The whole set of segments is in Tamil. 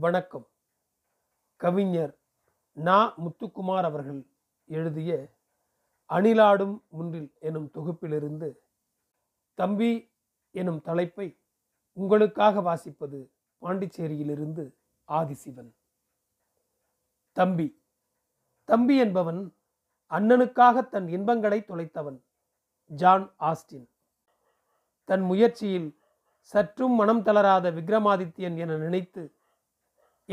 வணக்கம். கவிஞர் நா. முத்துக்குமார் அவர்கள் எழுதிய அணிலாடும் முன்றில் எனும் தொகுப்பிலிருந்து தம்பி எனும் தலைப்பை உங்களுக்காக வாசிப்பது பாண்டிச்சேரியிலிருந்து ஆதிசிவன். தம்பி. தம்பி என்பவன் அண்ணனுக்காக தன் இன்பங்களை தொலைத்தவன் ஜான் ஆஸ்டின். தன் முயற்சியில் சற்றும் மனம் தளராத விக்ரமாதித்யன் என நினைத்து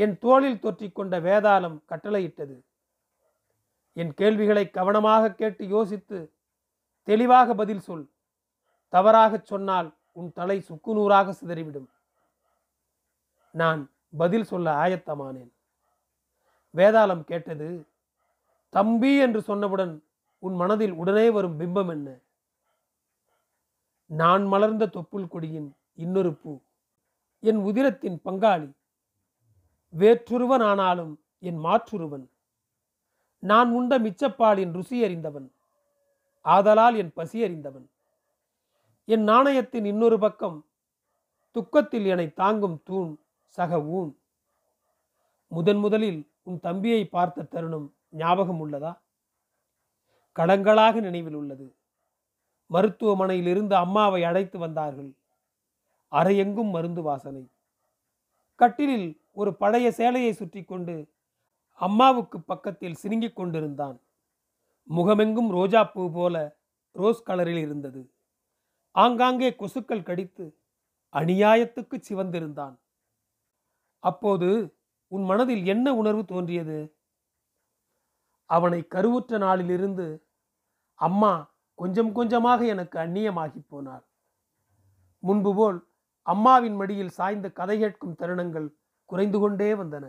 என் தோளில் தொற்றிக்கொண்ட வேதாளம் கட்டளையிட்டது. என் கேள்விகளை கவனமாக கேட்டு யோசித்து தெளிவாக பதில் சொல். தவறாகச் சொன்னால் உன் தலை சுக்குநூறாக சிதறிவிடும். நான் பதில் சொல்ல ஆயத்தமானேன். வேதாளம் கேட்டது தம்பி என்று சொன்னவுடன் உன் மனதில் உடனே வரும் பிம்பம் என்ன? நான் மலர்ந்த தொப்புள் கொடியின் இன்னொரு பூ. என் உதிரத்தின் பங்காளி. வேற்றுருவன் ஆனாலும் என் மாற்றுருவன். நான் உண்ட மிச்சப்பாலின் ருசி அறிந்தவன் ஆதலால் என் பசி அறிந்தவன் என் நாணயத்தின் இன்னொரு பக்கம் துக்கத்தில் என்னை தாங்கும் தூண் சக ஊன் முதன் முதலில் உன் தம்பியை பார்த்த தருணம் ஞாபகம் உள்ளதா? கடங்களாக நினைவில் உள்ளது. மருத்துவமனையிலிருந்து அம்மாவை அழைத்து வந்தார்கள். அறையெங்கும் மருந்து வாசனை. கட்டிலில் ஒரு பழைய சேலையை சுற்றி கொண்டு அம்மாவுக்கு பக்கத்தில் சினுங்கிக் கொண்டிருந்தான். முகமெங்கும் ரோஜாப்பூ போல ரோஸ் கலரில் இருந்தது. ஆங்காங்கே கொசுக்கள் கடித்து அநியாயத்துக்கு சிவந்திருந்தான். அப்போது உன் மனதில் என்ன உணர்வு தோன்றியது? அவனை கருவுற்ற நாளிலிருந்து அம்மா கொஞ்சம் கொஞ்சமாக எனக்கு அந்நியமாகி போனாள். முன்பு போல் அம்மாவின் மடியில் சாய்ந்த கதை கேட்கும் தருணங்கள் குறைந்து கொண்டே வந்தன.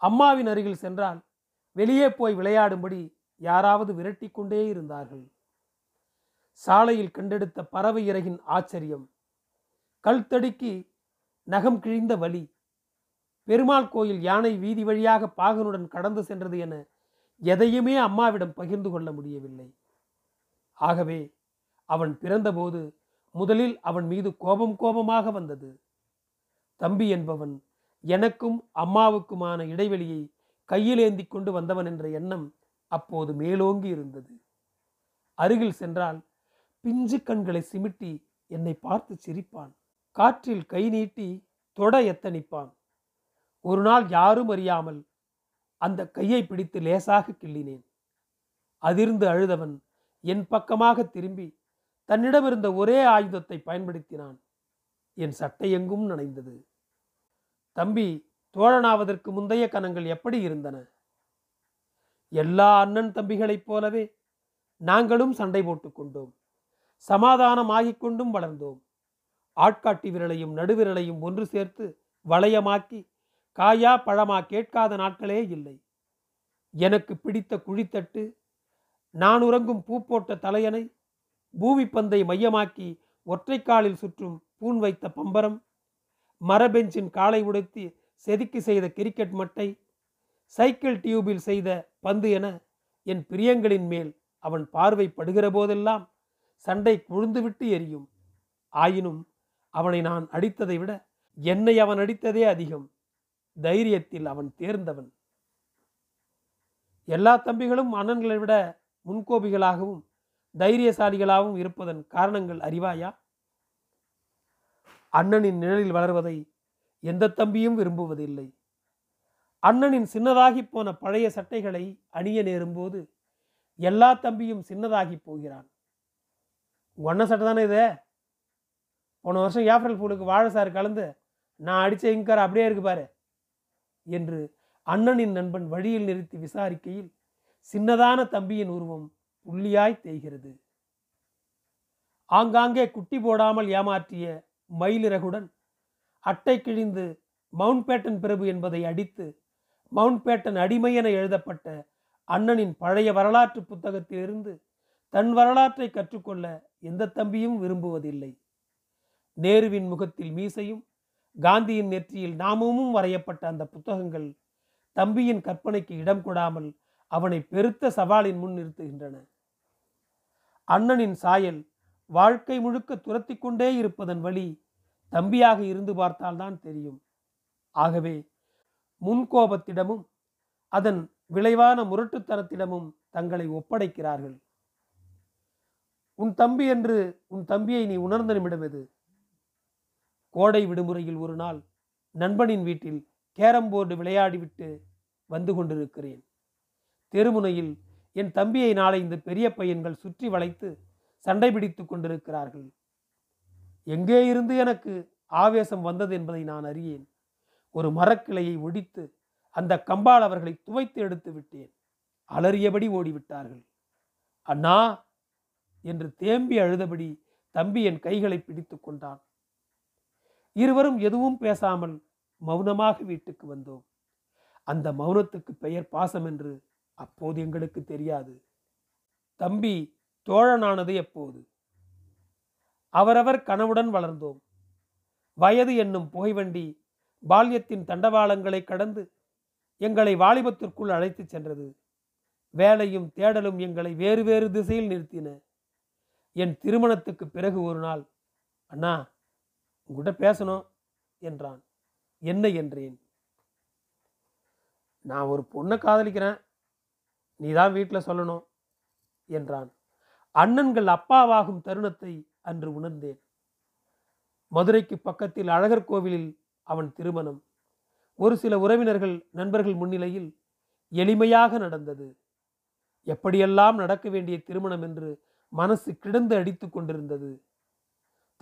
அம்மாவின் அருகில் சென்றால் வெளியே போய் விளையாடும்படி யாராவது விரட்டி கொண்டே இருந்தார்கள். சாலையில் கண்டெடுத்த பறவை இறகின் ஆச்சரியம். கல் தடுக்கி நகம் கிழிந்த வழி பெருமாள் கோயில் யானை வீதி வழியாக பாகனுடன் கடந்து சென்றது என எதையுமே அம்மாவிடம் பகிர்ந்து கொள்ள முடியவில்லை. ஆகவே அவன் பிறந்தபோது முதலில் அவன் மீது கோபம் கோபமாக வந்தது. தம்பி என்பவன் எனக்கும் அம்மாவுக்குமான இடைவெளியை கையில் ஏந்தி கொண்டு வந்தவன் என்ற எண்ணம் அப்போது மேலோங்கி இருந்தது. அருகில் சென்றால் பிஞ்சு கண்களை சிமிட்டி என்னை பார்த்து சிரிப்பான். காற்றில் கை நீட்டி தொட எத்தனிப்பான். ஒரு நாள் யாரும் அறியாமல் அந்த கையை பிடித்து லேசாக கிள்ளினேன். அதிர்ந்து அழுதவன் என் பக்கமாக திரும்பி தன்னிடமிருந்த ஒரே ஆயுதத்தை பயன்படுத்தினான். என் சட்டை எங்கும் நனைந்தது. தம்பி தோழனாவதற்கு முந்தைய கணங்கள் எப்படி இருந்தன? எல்லா அண்ணன் தம்பிகளைப் போலவே நாங்களும் சண்டை போட்டுக்கொண்டோம் சமாதானம் ஆகிக் கொண்டும் வளர்ந்தோம். ஆட்காட்டி விரலையும் நடுவிரலையும் ஒன்று சேர்த்து வளையமாக்கி காயா பழமா கேட்காத நாட்களே இல்லை. எனக்கு பிடித்த குழித்தட்டு நான் உறங்கும் பூ போட்ட தலையணை பூமி பந்தை மையமாக்கி ஒற்றைக்காலில் சுற்றும் பூன் வைத்த பம்பரம் மரபெஞ்சின் காலை உடைத்து செதுக்கி செய்த கிரிக்கெட் மட்டை சைக்கிள் டியூபில் செய்த பந்து என என் பிரியங்களின் மேல் அவன் பார்வை படுகிற போதெல்லாம் சண்டை குழுந்துவிட்டு எரியும். ஆயினும் அவனை நான் அடித்ததை விட என்னை அவன் அடித்ததே அதிகம். தைரியத்தில் அவன் தேர்ந்தவன். எல்லா தம்பிகளும் அண்ணன்களை விட முன்கோபிகளாகவும் தைரியசாலிகளாகவும் இருப்பதன் காரணங்கள் அறிவாயா? அண்ணனின் நிழலில் வளர்வதை எந்த தம்பியும் விரும்புவதில்லை. அண்ணனின் சின்னதாகி போன பழைய சட்டைகளை அணிய நேரும்போது எல்லா தம்பியும் சின்னதாகி போகிறான். உங்க அண்ணன் சட்டை தானே இது? போன வருஷம் ஏப்ரல் ஃபூலுக்கு வாழைசாறு கலந்து நான் அடித்த இங்கார் அப்படியே இருக்கு பாரு என்று அண்ணனின் நண்பன் வழியில் நிறுத்தி விசாரிக்கையில் சின்னதான தம்பியின் உருவம் புள்ளியாய் தேய்கிறது. ஆங்காங்கே குட்டி போடாமல் ஏமாற்றிய மயிலிறகுடன் அட்டை கிழிந்து மவுண்ட் பேட்டன் பிரபு என்பதை அடித்து மவுண்ட் பேட்டன் அடிமை என எழுதப்பட்ட அண்ணனின் பழைய வரலாற்று புத்தகத்திலிருந்து தன் வரலாற்றை கற்றுக்கொள்ள எந்த தம்பியும் விரும்புவதில்லை. நேருவின் முகத்தில் மீசையும் காந்தியின் நெற்றியில் நாமமும் வரையப்பட்ட அந்த புத்தகங்கள் தம்பியின் கற்பனைக்கு இடம் கொடாமல் அவனை பெருத்த சவாலின் முன் நிறுத்துகின்றன. அண்ணனின் சாயல் வாழ்க்கை முழுக்க துரத்தி கொண்டே இருப்பதன் வழி தம்பியாக இருந்து பார்த்தால்தான் தெரியும். ஆகவே முன்கோபத்திடமும் அதன் விளைவான முரட்டுத்தனத்திடமும் தங்களை ஒப்படைக்கிறார்கள். உன் தம்பி என்று உன் தம்பியை நீ உணர்ந்த நிமிடம் எது? கோடை விடுமுறையில் ஒரு நாள் நண்பனின் வீட்டில் கேரம் போர்டு விளையாடிவிட்டு வந்து கொண்டிருக்கிறேன். தெருமுனையில் என் தம்பியை நாளை இந்த பெரிய பையன்கள் சுற்றி வளைத்து சண்டை பிடித்து கொண்டிருக்கிறார்கள். எங்கே இருந்து எனக்கு ஆவேசம் வந்தது என்பதை நான் அறியேன். ஒரு மரக்கிளையை ஒடித்து அந்த கம்பால் அவர்களை துவைத்து எடுத்து விட்டேன். அலறியபடி ஓடிவிட்டார்கள். அண்ணா! என்று தேம்பி அழுதபடி தம்பி என் கைகளை பிடித்து கொண்டான். இருவரும் எதுவும் பேசாமல் மௌனமாக வீட்டுக்கு வந்தோம். அந்த மௌனத்துக்கு பெயர் பாசம் என்று அப்போது எங்களுக்கு தெரியாது. தம்பி தோழனானது எப்போது? அவரவர் கனவுடன் வளர்ந்தோம். வயது என்னும் புகைவண்டி பால்யத்தின் தண்டவாளங்களை கடந்து எங்களை வாலிபத்திற்குள் அழைத்துச் சென்றது. வேலையும் தேடலும் எங்களை வேறு வேறு திசையில் நிறுத்தின. என் திருமணத்துக்கு பிறகு ஒரு நாள் அண்ணா உங்ககிட்ட பேசணும் என்றான். என்ன? என்றேன். நான் ஒரு பொண்ணை காதலிக்கிறேன். நீ தான் வீட்டில் சொல்லணும் என்றான். அண்ணன்கள் அப்பாவாகும் தருணத்தை அன்று உணர்ந்தேன். மதுரைக்கு பக்கத்தில் அழகர் கோவிலில் அவன் திருமணம். ஒரு சில உறவினர்கள் நண்பர்கள் முன்னிலையில் எளிமையாக நடந்தது. எப்படியெல்லாம் நடக்க வேண்டிய திருமணம் என்று மனசு கிடந்து அடித்து கொண்டிருந்தது.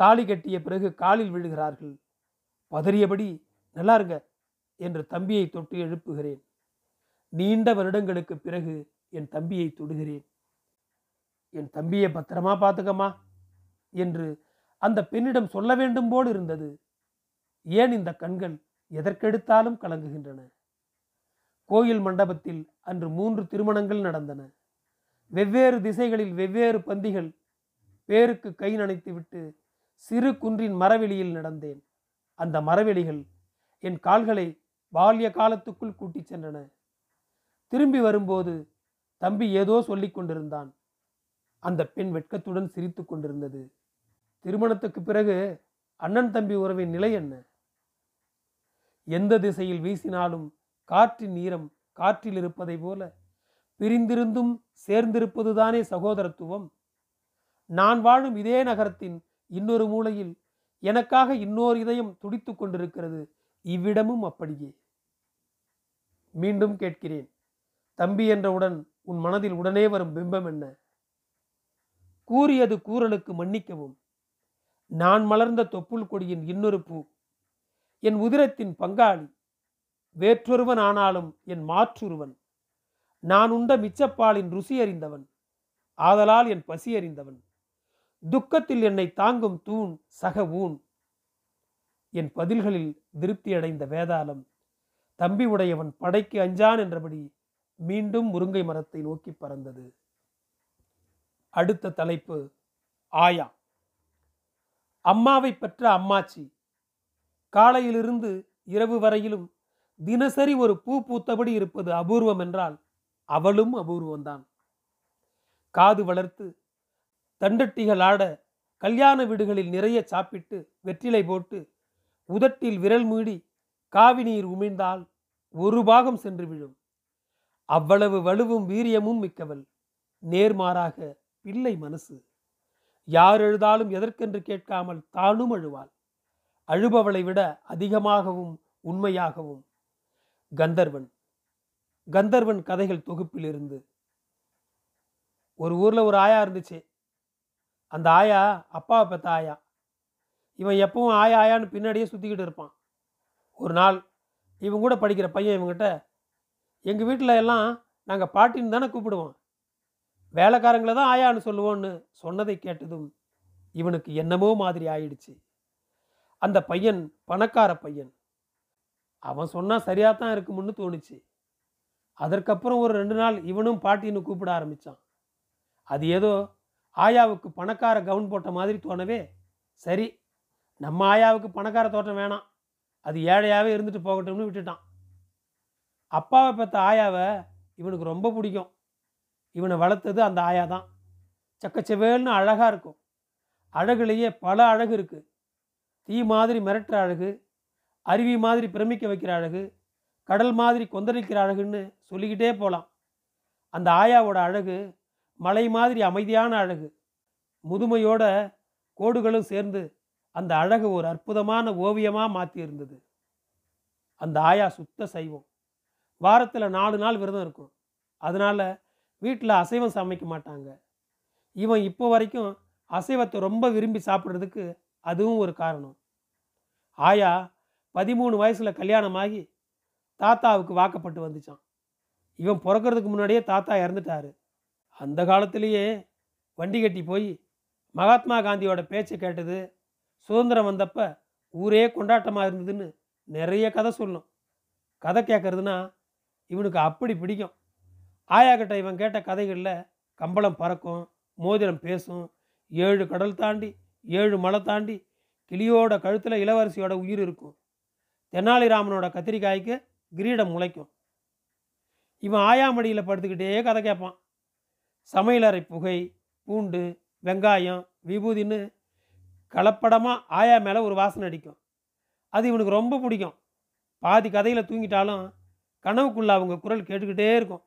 தாலி கட்டிய பிறகு காலில் விழுகிறார்கள். பதறியபடி நல்லா இருங்க என்று தம்பியை தொட்டு எழுப்புகிறேன். நீண்ட வருடங்களுக்கு பிறகு என் தம்பியை தொடுகிறேன். என் தம்பியை பத்திரமா பார்த்துக்கம்மா என்று அந்த பெண்ணிடம் சொல்ல வேண்டும் போல் இருந்தது. ஏன் இந்த கண்கள் எதற்கெடுத்தாலும் கலங்குகின்றன. கோயில் மண்டபத்தில் அன்று மூன்று திருமணங்கள் நடந்தன. வெவ்வேறு திசைகளில் வெவ்வேறு பந்திகள் பேருக்கு கை நனைத்துவிட்டு சிறு குன்றின் மரவெளியில் நடந்தேன். அந்த மரவெளிகள் என் கால்களை பால்ய காலத்துக்குள் கூட்டிச் சென்றன. திரும்பி வரும்போது தம்பி ஏதோ சொல்லிக் கொண்டிருந்தான். அந்த பெண் வெட்கத்துடன் சிரித்து கொண்டிருந்தது. திருமணத்துக்கு பிறகு அண்ணன் தம்பி உறவின் நிலை என்ன? எந்த திசையில் வீசினாலும் காற்றின் ஈரம் காற்றில் இருப்பதை போல பிரிந்திருந்தும் சேர்ந்திருப்பதுதானே சகோதரத்துவம். நான் வாழும் இதே நகரத்தின் இன்னொரு மூலையில் எனக்காக இன்னொரு இதயம் துடித்து கொண்டிருக்கிறது. இவ்விடமும் அப்படியே. மீண்டும் கேட்கிறேன். தம்பி என்றவுடன் உன் மனதில் உடனே வரும் பிம்பம் என்ன? கூறியது கூறலுக்கு மன்னிக்கவும். நான் மலர்ந்த தொப்புள் கொடியின் இன்னொரு பூ. என் உதிரத்தின் பங்காளி. வேற்றொருவன் ஆனாலும் என் மாற்றுருவன். நான் உண்ட மிச்சப்பாலின் ருசி அறிந்தவன். ஆதலால் என் பசி அறிந்தவன். துக்கத்தில் என்னை தாங்கும் தூண் சக ஊன் என் பதில்களில் திருப்தி அடைந்த வேதாளம். தம்பி உடையவன் படைக்கு அஞ்சான் என்றபடி மீண்டும் முருங்கை மரத்தை நோக்கி பறந்தது. அடுத்த தலைப்பு ஆயா. அம்மாவை பெற்ற அம்மாச்சி. காலையிலிருந்து இரவு வரையிலும் தினசரி ஒரு பூ பூத்தபடி இருப்பது அபூர்வம் என்றால் அவளும் அபூர்வம்தான். காது வளர்த்து தண்டட்டிகள் ஆட கல்யாண வீடுகளில் நிறைய சாப்பிட்டு வெற்றிலை போட்டு உதட்டில் விரல் மூடி காவி நீர் உமிழ்ந்தால் ஒரு பாகம் சென்று விழும். அவ்வளவு வலுவும் வீரியமும் மிக்கவள். நேர்மாறாக பிள்ளை மனசு. யார் எழுதாலும் எதற்கென்று கேட்காமல் தானும் அழுவாள். அழுபவளை விட அதிகமாகவும் உண்மையாகவும். கந்தர்வன். கந்தர்வன் கதைகள் தொகுப்பிலிருந்து. ஒரு ஊரில் ஒரு ஆயா இருந்துச்சு. அந்த ஆயா அப்பாவை பெத்த ஆயா. இவன் எப்பவும் ஆயா ஆயான்னு பின்னாடியே சுற்றிக்கிட்டு இருப்பான். ஒரு நாள் இவன் கூட படிக்கிற பையன் இவங்ககிட்ட எங்கள் வீட்டில் எல்லாம் நாங்கள் பாட்டின்னு தானே கூப்பிடுவோம். வேலைக்காரங்களை தான் ஆயான்னு சொல்லுவோன்னு சொன்னதை கேட்டதும் இவனுக்கு என்னமோ மாதிரி ஆயிடுச்சு. அந்த பையன் பணக்கார பையன். அவன் சொன்னால் சரியாக தான் இருக்குமுன்னு தோணுச்சு. அதற்கப்புறம் ஒரு ரெண்டு நாள் இவனும் பாட்டின்னு கூப்பிட ஆரம்பித்தான் அது ஏதோ ஆயாவுக்கு பணக்கார கவுன் போட்ட மாதிரி தோணவே சரி நம்ம ஆயாவுக்கு பணக்கார தோட்டம் வேணாம். அது ஏழையாகவே இருந்துட்டு போகட்டும்னு விட்டுட்டான். அப்பாவை பெற்ற ஆயாவை இவனுக்கு ரொம்ப பிடிக்கும். இவனை வளர்த்தது அந்த ஆயா தான். சக்கச்செவேல்னு அழகாக இருக்கும். அழகுலேயே பல அழகு இருக்குது தீ மாதிரி மிரட்டுற அழகு அருவி மாதிரி பிரமிக்க வைக்கிற அழகு கடல் மாதிரி கொந்தளிக்கிற அழகுன்னு சொல்லிக்கிட்டே போகலாம் அந்த ஆயாவோட அழகு மலை மாதிரி அமைதியான அழகு. முதுமையோட கோடுகளும் சேர்ந்து அந்த அழகு ஒரு அற்புதமான ஓவியமாக மாற்றி இருந்தது அந்த ஆயா சுத்த சைவம். வாரத்தில் நாலு நாள் விரதம் இருக்கும். அதனால வீட்டில் அசைவம் சமைக்க மாட்டாங்க. இவன் இப்போ வரைக்கும் அசைவத்தை ரொம்ப விரும்பி சாப்பிட்றதுக்கு அதுவும் ஒரு காரணம். ஆயா பதிமூணு வயசில் கல்யாணமாகி தாத்தாவுக்கு வாக்கப்பட்டு வந்துச்சான். இவன் பிறக்கறதுக்கு முன்னாடியே தாத்தா இறந்துட்டாரு. அந்த காலத்திலேயே வண்டி கட்டி போய் மகாத்மா காந்தியோட பேச்சை கேட்டது சுதந்திரம் வந்தப்போ ஊரே கொண்டாட்டமாக இருந்ததுன்னு நிறைய கதை சொல்லும். கதை கேட்குறதுனா இவனுக்கு அப்படி பிடிக்கும். ஆயா கிட்ட இவன் கேட்ட கதைகளில் கம்பளம் பறக்கும் மோதிரம் பேசும் ஏழு கடல் தாண்டி ஏழு மலை தாண்டி கிளியோட கழுத்தில் இளவரசியோட உயிர் இருக்கும். தெனாலிராமனோட கத்திரிக்காய்க்கு கிரீடம் முளைக்கும். இவன் ஆயாமடியில் படுத்துக்கிட்டே கதை கேட்பான் சமையலறை புகை பூண்டு வெங்காயம் விபூதின்னு கலப்படமாக ஆயா மேலே ஒரு வாசனை அடிக்கும். அது இவனுக்கு ரொம்ப பிடிக்கும். பாதி கதையில் தூங்கிட்டாலும் கனவுக்குள்ள அவங்க குரல் கேட்டுக்கிட்டே இருக்கும்.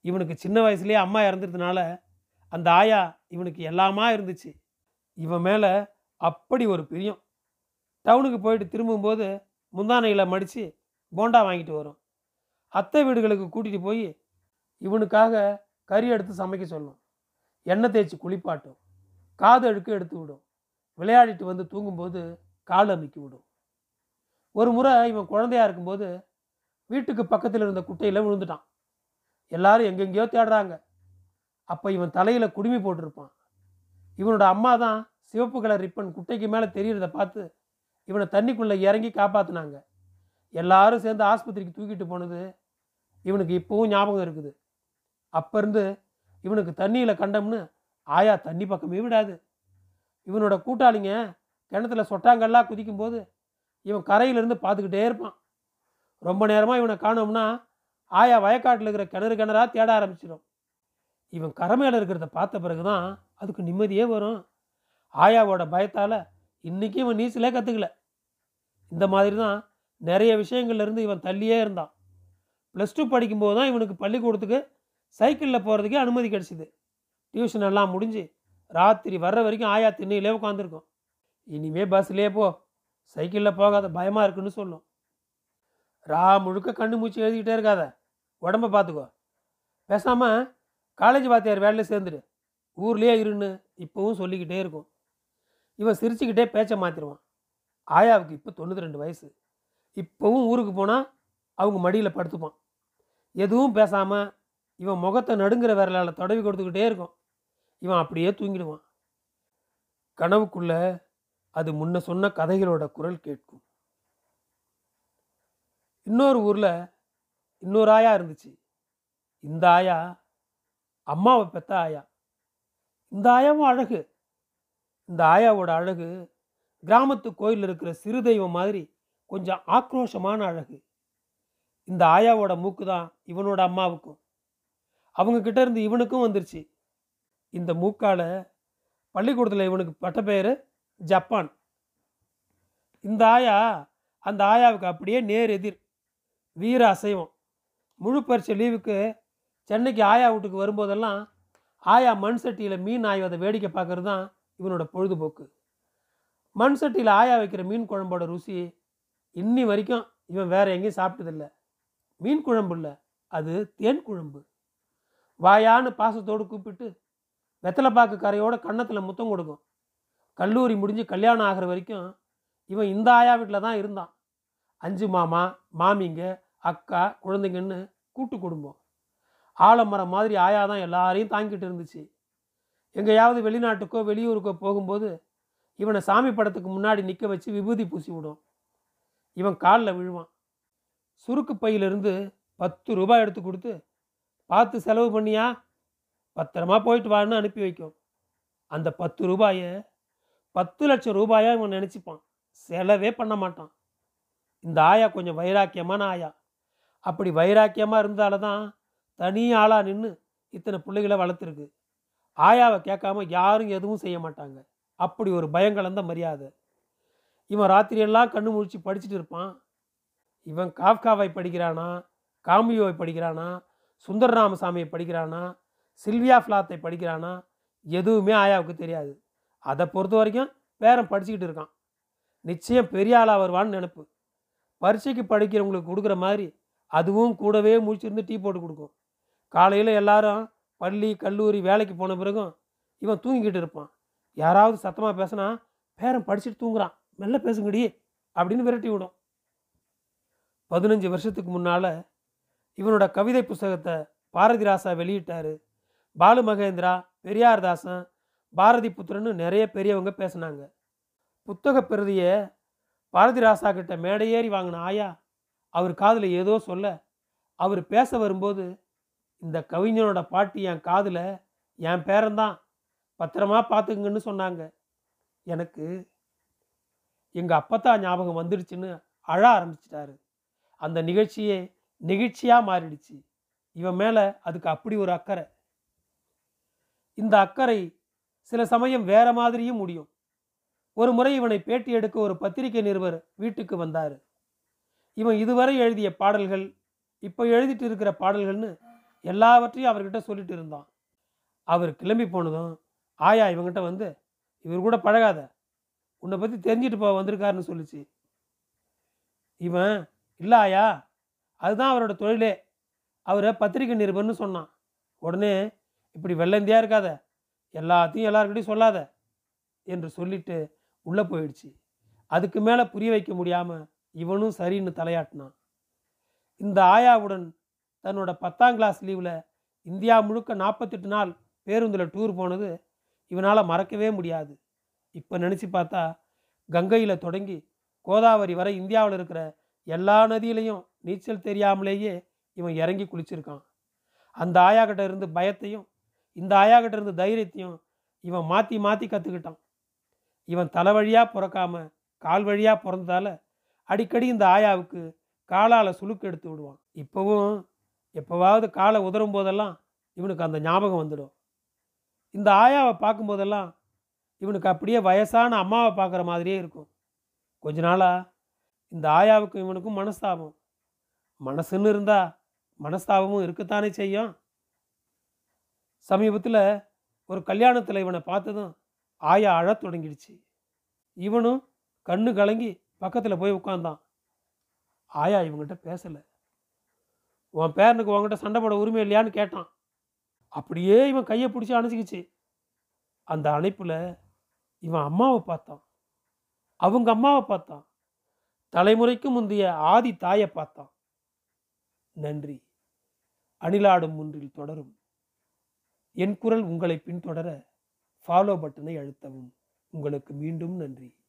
இவனுக்கு சின்ன வயசுலேயே அம்மா இறந்துறதுனால அந்த ஆயா இவனுக்கு எல்லாமா இருந்துச்சு. இவன் மேலே அப்படி ஒரு பிரியம். டவுனுக்கு போயிட்டு திரும்பும்போது முந்தானையில் மடித்து போண்டா வாங்கிட்டு வரும். அத்தை வீடுகளுக்கு கூட்டிகிட்டு போய் இவனுக்காக கறி எடுத்து சமைக்க சொல்லும். எண்ணெய் தேய்ச்சி குளிப்பாட்டும். காது அழுக்கு எடுத்து விடும். விளையாடிட்டு வந்து தூங்கும்போது கால் அமைக்கி விடும். ஒரு முறை இவன் குழந்தையா இருக்கும்போது வீட்டுக்கு பக்கத்தில் இருந்த குட்டையில் விழுந்துட்டான். எல்லாரும் எங்கெங்கேயோ தேடுறாங்க. அப்போ இவன் தலையில் குடுமி போட்டிருப்பான். இவனோட அம்மா தான் சிவப்பு கலர் ரிப்பன் குட்டைக்கு மேலே தெரியறத பார்த்து இவனை தண்ணிக்குள்ளே இறங்கி காப்பாற்றினாங்க எல்லாரும் சேர்ந்து ஆஸ்பத்திரிக்கு தூக்கிட்டு போனது இவனுக்கு இப்போவும் ஞாபகம் இருக்குது. அப்போ இருந்து இவனுக்கு தண்ணியில் கண்டம்னு ஆயா தண்ணி பக்கமே விடாது. இவனோட கூட்டாளிங்க கிணத்துல சொட்டாங்கல்லாம் குதிக்கும்போது இவன் கரையிலேருந்து பார்த்துக்கிட்டே இருப்பான். ரொம்ப நேரமாக இவனை காணோம்னா ஆயா வயக்காட்டில் இருக்கிற கிணறு கிணறாக தேட ஆரம்பிச்சிடும் இவன் கரை மேலே இருக்கிறத பார்த்த பிறகு தான் அதுக்கு நிம்மதியே வரும். ஆயாவோட பயத்தால் இன்றைக்கி இவன் நீச்சலே கற்றுக்கல இந்த மாதிரி தான் நிறைய விஷயங்கள்லேருந்து இவன் தள்ளியே இருந்தான். ப்ளஸ் டூ படிக்கும்போது தான் இவனுக்கு பள்ளிக்கூடத்துக்கு சைக்கிளில் போகிறதுக்கே அனுமதி கிடச்சிது. டியூஷன் எல்லாம் முடிஞ்சு ராத்திரி வர்ற வரைக்கும் ஆயா திண்ணையிலே உட்காந்துருக்கும் இனிமே பஸ்லேயே போ. சைக்கிளில் போகாத பயமாக இருக்குன்னு சொல்லும். ரா முழுக்க கண்ணு மூச்சு எழுதிக்கிட்டே இருக்காத. உடம்ப பார்த்துக்கோ பேசாமல் காலேஜ் வாத்தியார் வேலையில் சேர்ந்துடு. ஊர்லேயே இருன்னு இப்போவும் சொல்லிக்கிட்டே இருக்கும். இவன் சிரிச்சுக்கிட்டே பேச்சை மாற்றிடுவான் ஆயாவுக்கு இப்போ தொண்ணூற்றி ரெண்டு வயசு. இப்போவும் ஊருக்கு போனால் அவங்க மடியில் படுத்துப்பான். எதுவும் பேசாமல் இவன் முகத்தை நடுங்கிற விரலால் தடவி கொடுத்துக்கிட்டே இருக்கும். இவன் அப்படியே தூங்கிடுவான். கனவுக்குள்ள அது முன்ன சொன்ன கதைகளோட குரல் கேட்கும். இன்னொரு ஊரில் இன்னொரு ஆயா இருந்துச்சு. இந்த ஆயா அம்மாவை பெத்த ஆயா. இந்த ஆயாவும் அழகு. இந்த ஆயாவோட அழகு கிராமத்து கோயிலில் இருக்கிற சிறு தெய்வம் மாதிரி கொஞ்சம் ஆக்ரோஷமான அழகு. இந்த ஆயாவோட மூக்கு தான் இவனோட அம்மாவுக்கும். அவங்க கிட்ட இருந்து இவனுக்கும் வந்துருச்சு. இந்த மூக்கால் பள்ளிக்கூடத்தில் இவனுக்கு பட்ட பேர் ஜப்பான். இந்த ஆயா அந்த ஆயாவுக்கு அப்படியே நேர் எதிர். வீர அசைவம். முழு பரிச்சை லீவுக்கு சென்னைக்கு ஆயா வீட்டுக்கு வரும்போதெல்லாம் ஆயா மண் சட்டியில் மீன் ஆய்வதை வேடிக்கை பார்க்கறது தான் இவனோட பொழுதுபோக்கு. மண் சட்டியில் ஆயா வைக்கிற மீன் குழம்போட ருசி இன்னி வரைக்கும் இவன் வேற எங்கேயும் சாப்பிட்டதில்ல. மீன் குழம்பு இல்லை அது தேன் குழம்பு. வாயான்னு பாசத்தோடு கூப்பிட்டு வெத்தலைப்பாக்கு கரையோட கன்னத்தில் முத்தம் கொடுக்கும். கல்லூரி முடிஞ்சு கல்யாணம் ஆகிற வரைக்கும் இவன் இந்த ஆயா வீட்டில் தான் இருந்தான். அஞ்சு மாமா மாமிங்க அக்கா குழந்தைங்கன்னு கூட்டு குடும்பம். ஆலமரம் மாதிரி ஆயா தான் எல்லாரையும் தாங்கிட்டு இருந்துச்சு. எங்கேயாவது வெளிநாட்டுக்கோ வெளியூருக்கோ போகும்போது இவனை சாமி படத்துக்கு முன்னாடி நிற்க வச்சு விபூதி பூசி விடும். இவன் காலில் விழுவான். சுருக்கு பையிலிருந்து பத்து ரூபாய் எடுத்து கொடுத்து பார்த்து செலவு பண்ணியா? பத்திரமா போயிட்டு வான்னு அனுப்பி வைக்கும். அந்த பத்து ரூபாயை பத்து லட்சம் ரூபாயாக இவன் நினச்சிப்பான். செலவே பண்ண மாட்டான். இந்த ஆயா கொஞ்சம் வைராக்கியமான ஆயா. அப்படி வைராக்கியமாக இருந்தால தான் தனி ஆளாக நின்று இத்தனை பிள்ளைகளை வளர்த்துருக்கு. ஆயாவை கேட்காம யாரும் எதுவும் செய்ய மாட்டாங்க. அப்படி ஒரு பயங்கலந்த மரியாதை. இவன் ராத்திரியெல்லாம் கண்ணு முழிச்சு படிச்சுட்டு இருப்பான். இவன் காஃப்காவை படிக்கிறானா? காமியோவை படிக்கிறானா? சுந்தர ராமசாமியை படிக்கிறானா? சில்வியா ஃப்ளாத்தை படிக்கிறானா? எதுவுமே ஆயாவுக்கு தெரியாது. அதை பொறுத்த வரைக்கும் பேரன் படிச்சுக்கிட்டு இருக்கான். நிச்சயம் பெரிய ஆளாக வருவான்னு நினப்பு. பரீட்சைக்கு படிக்கிறவங்களுக்கு கொடுக்குற மாதிரி அதுவும் கூடவே முடிச்சிருந்து டீ போட்டு கொடுக்கும். காலையில் எல்லாரும் பள்ளி கல்லூரி வேலைக்கு போன பிறகும் இவன் தூங்கிக்கிட்டு இருப்பான். யாராவது சத்தமாக பேசினா பேரன் படிச்சுட்டு தூங்குறான் மெல்ல பேசுங்கடி அப்படின்னு விரட்டி விடும். பதினஞ்சு வருஷத்துக்கு முன்னால் இவனோட கவிதை புஸ்தகத்தை பாரதி ராசா வெளியிட்டார். பாலு மகேந்திரா பெரியார் தாசன் பாரதி புத்திரன்னு நிறைய பெரியவங்க பேசினாங்க. புத்தக பிரதியை பாரதி ராசா கிட்ட மேடையேறி வாங்கின ஆயா அவர் காதில் ஏதோ சொல்ல அவர் பேச வரும்போது இந்த கவிஞனோட பாட்டி என் காதில் என் பேரன்தான் பத்திரமா பார்த்துக்குங்கன்னு சொன்னாங்க. எனக்கு எங்கள் அப்பத்தா ஞாபகம் வந்துடுச்சுன்னு அழ ஆரம்பிச்சிட்டாரு. அந்த நிகழ்ச்சியே நிகழ்ச்சியாக மாறிடுச்சு. இவன் மேலே அதுக்கு அப்படி ஒரு அக்கறை. இந்த அக்கறை சில சமயம் வேற மாதிரியும் முடியும். ஒரு முறை இவனை பேட்டி எடுக்க ஒரு பத்திரிகை நிருபர் வீட்டுக்கு வந்தார். இவன் இதுவரை எழுதிய பாடல்கள் இப்போ எழுதிட்டு இருக்கிற பாடல்கள்னு எல்லாவற்றையும் அவர்கிட்ட சொல்லிட்டு இருந்தான். அவர் கிளம்பி போனதும் ஆயா இவங்கிட்ட வந்து இவர் கூட பழகாத. உன்னை பற்றி தெரிஞ்சிட்டு போ வந்திருக்காருன்னு சொல்லிச்சு. இவன் இல்லை ஆயா அதுதான் அவரோட தொழிலே. அவரை பத்திரிக்கை நிருபர்னு சொன்னான். உடனே இப்படி வெள்ளந்தியாக இருக்காத. எல்லாத்தையும் எல்லாருக்கிட்டையும் சொல்லாத. என்று சொல்லிட்டு உள்ளே போயிடுச்சு. அதுக்கு மேலே புரிய வைக்க முடியாமல் இவனும் சரின்னு தலையாட்டினான். இந்த ஆயாவுடன் தன்னோட பத்தாம் கிளாஸ் லீவில் இந்தியா முழுக்க நாற்பத்தெட்டு நாள் பேருந்தில் டூர் போனது இவனால் மறக்கவே முடியாது. இப்போ நினச்சி பார்த்தா கங்கையில் தொடங்கி கோதாவரி வரை இந்தியாவில் இருக்கிற எல்லா நதியிலையும் நீச்சல் தெரியாமலேயே இவன் இறங்கி குளிச்சிருக்கான். அந்த ஆயாக்கிட்ட இருந்து பயத்தையும் இந்த ஆயாக்கிட்ட இருந்து தைரியத்தையும் இவன் மாற்றி மாற்றி கற்றுக்கிட்டான் இவன் தலை வழியாக பிறக்காம கால் வழியாக பிறந்ததால அடிக்கடி இந்த ஆயாவுக்கு காலால் சுளுக்கு எடுத்து விடுவான். இப்போவும் எப்போவாவது காலை உதறும் போதெல்லாம் இவனுக்கு அந்த ஞாபகம் வந்துடும். இந்த ஆயாவை பார்க்கும்போதெல்லாம் இவனுக்கு அப்படியே வயசான அம்மாவை பார்க்குற மாதிரியே இருக்கும். கொஞ்ச நாளாக இந்த ஆயாவுக்கும் இவனுக்கும் மனஸ்தாபம். மனசுன்னு இருந்தால் மனஸ்தாபமும் இருக்கத்தானே செய்யும். சமீபத்தில் ஒரு கல்யாணத்தில் இவனை பார்த்ததும் ஆயா அழத் தொடங்கிடுச்சு. இவனும் கண்ணு கலங்கி பக்கத்தில் போய் உட்காந்தான் ஆயா இவங்கிட்ட பேசலை. உன் பேரனுக்கு உங்ககிட்ட சண்டை போட உரிமை இல்லையான்னு கேட்டான். அப்படியே இவன் கையை பிடிச்சி அணைச்சிக்கிச்சு அந்த அணைப்பில் இவன் அம்மாவை பார்த்தான். அவங்க அம்மாவை பார்த்தான். தலைமுறைக்கு முந்தைய ஆதி தாயை பார்த்தான். நன்றி. அணிலாடும் ஒன்றில் தொடரும். என் குரல் உங்களை பின்தொடர ஃபாலோ பட்டனை அழுத்தவும். உங்களுக்கு மீண்டும் நன்றி.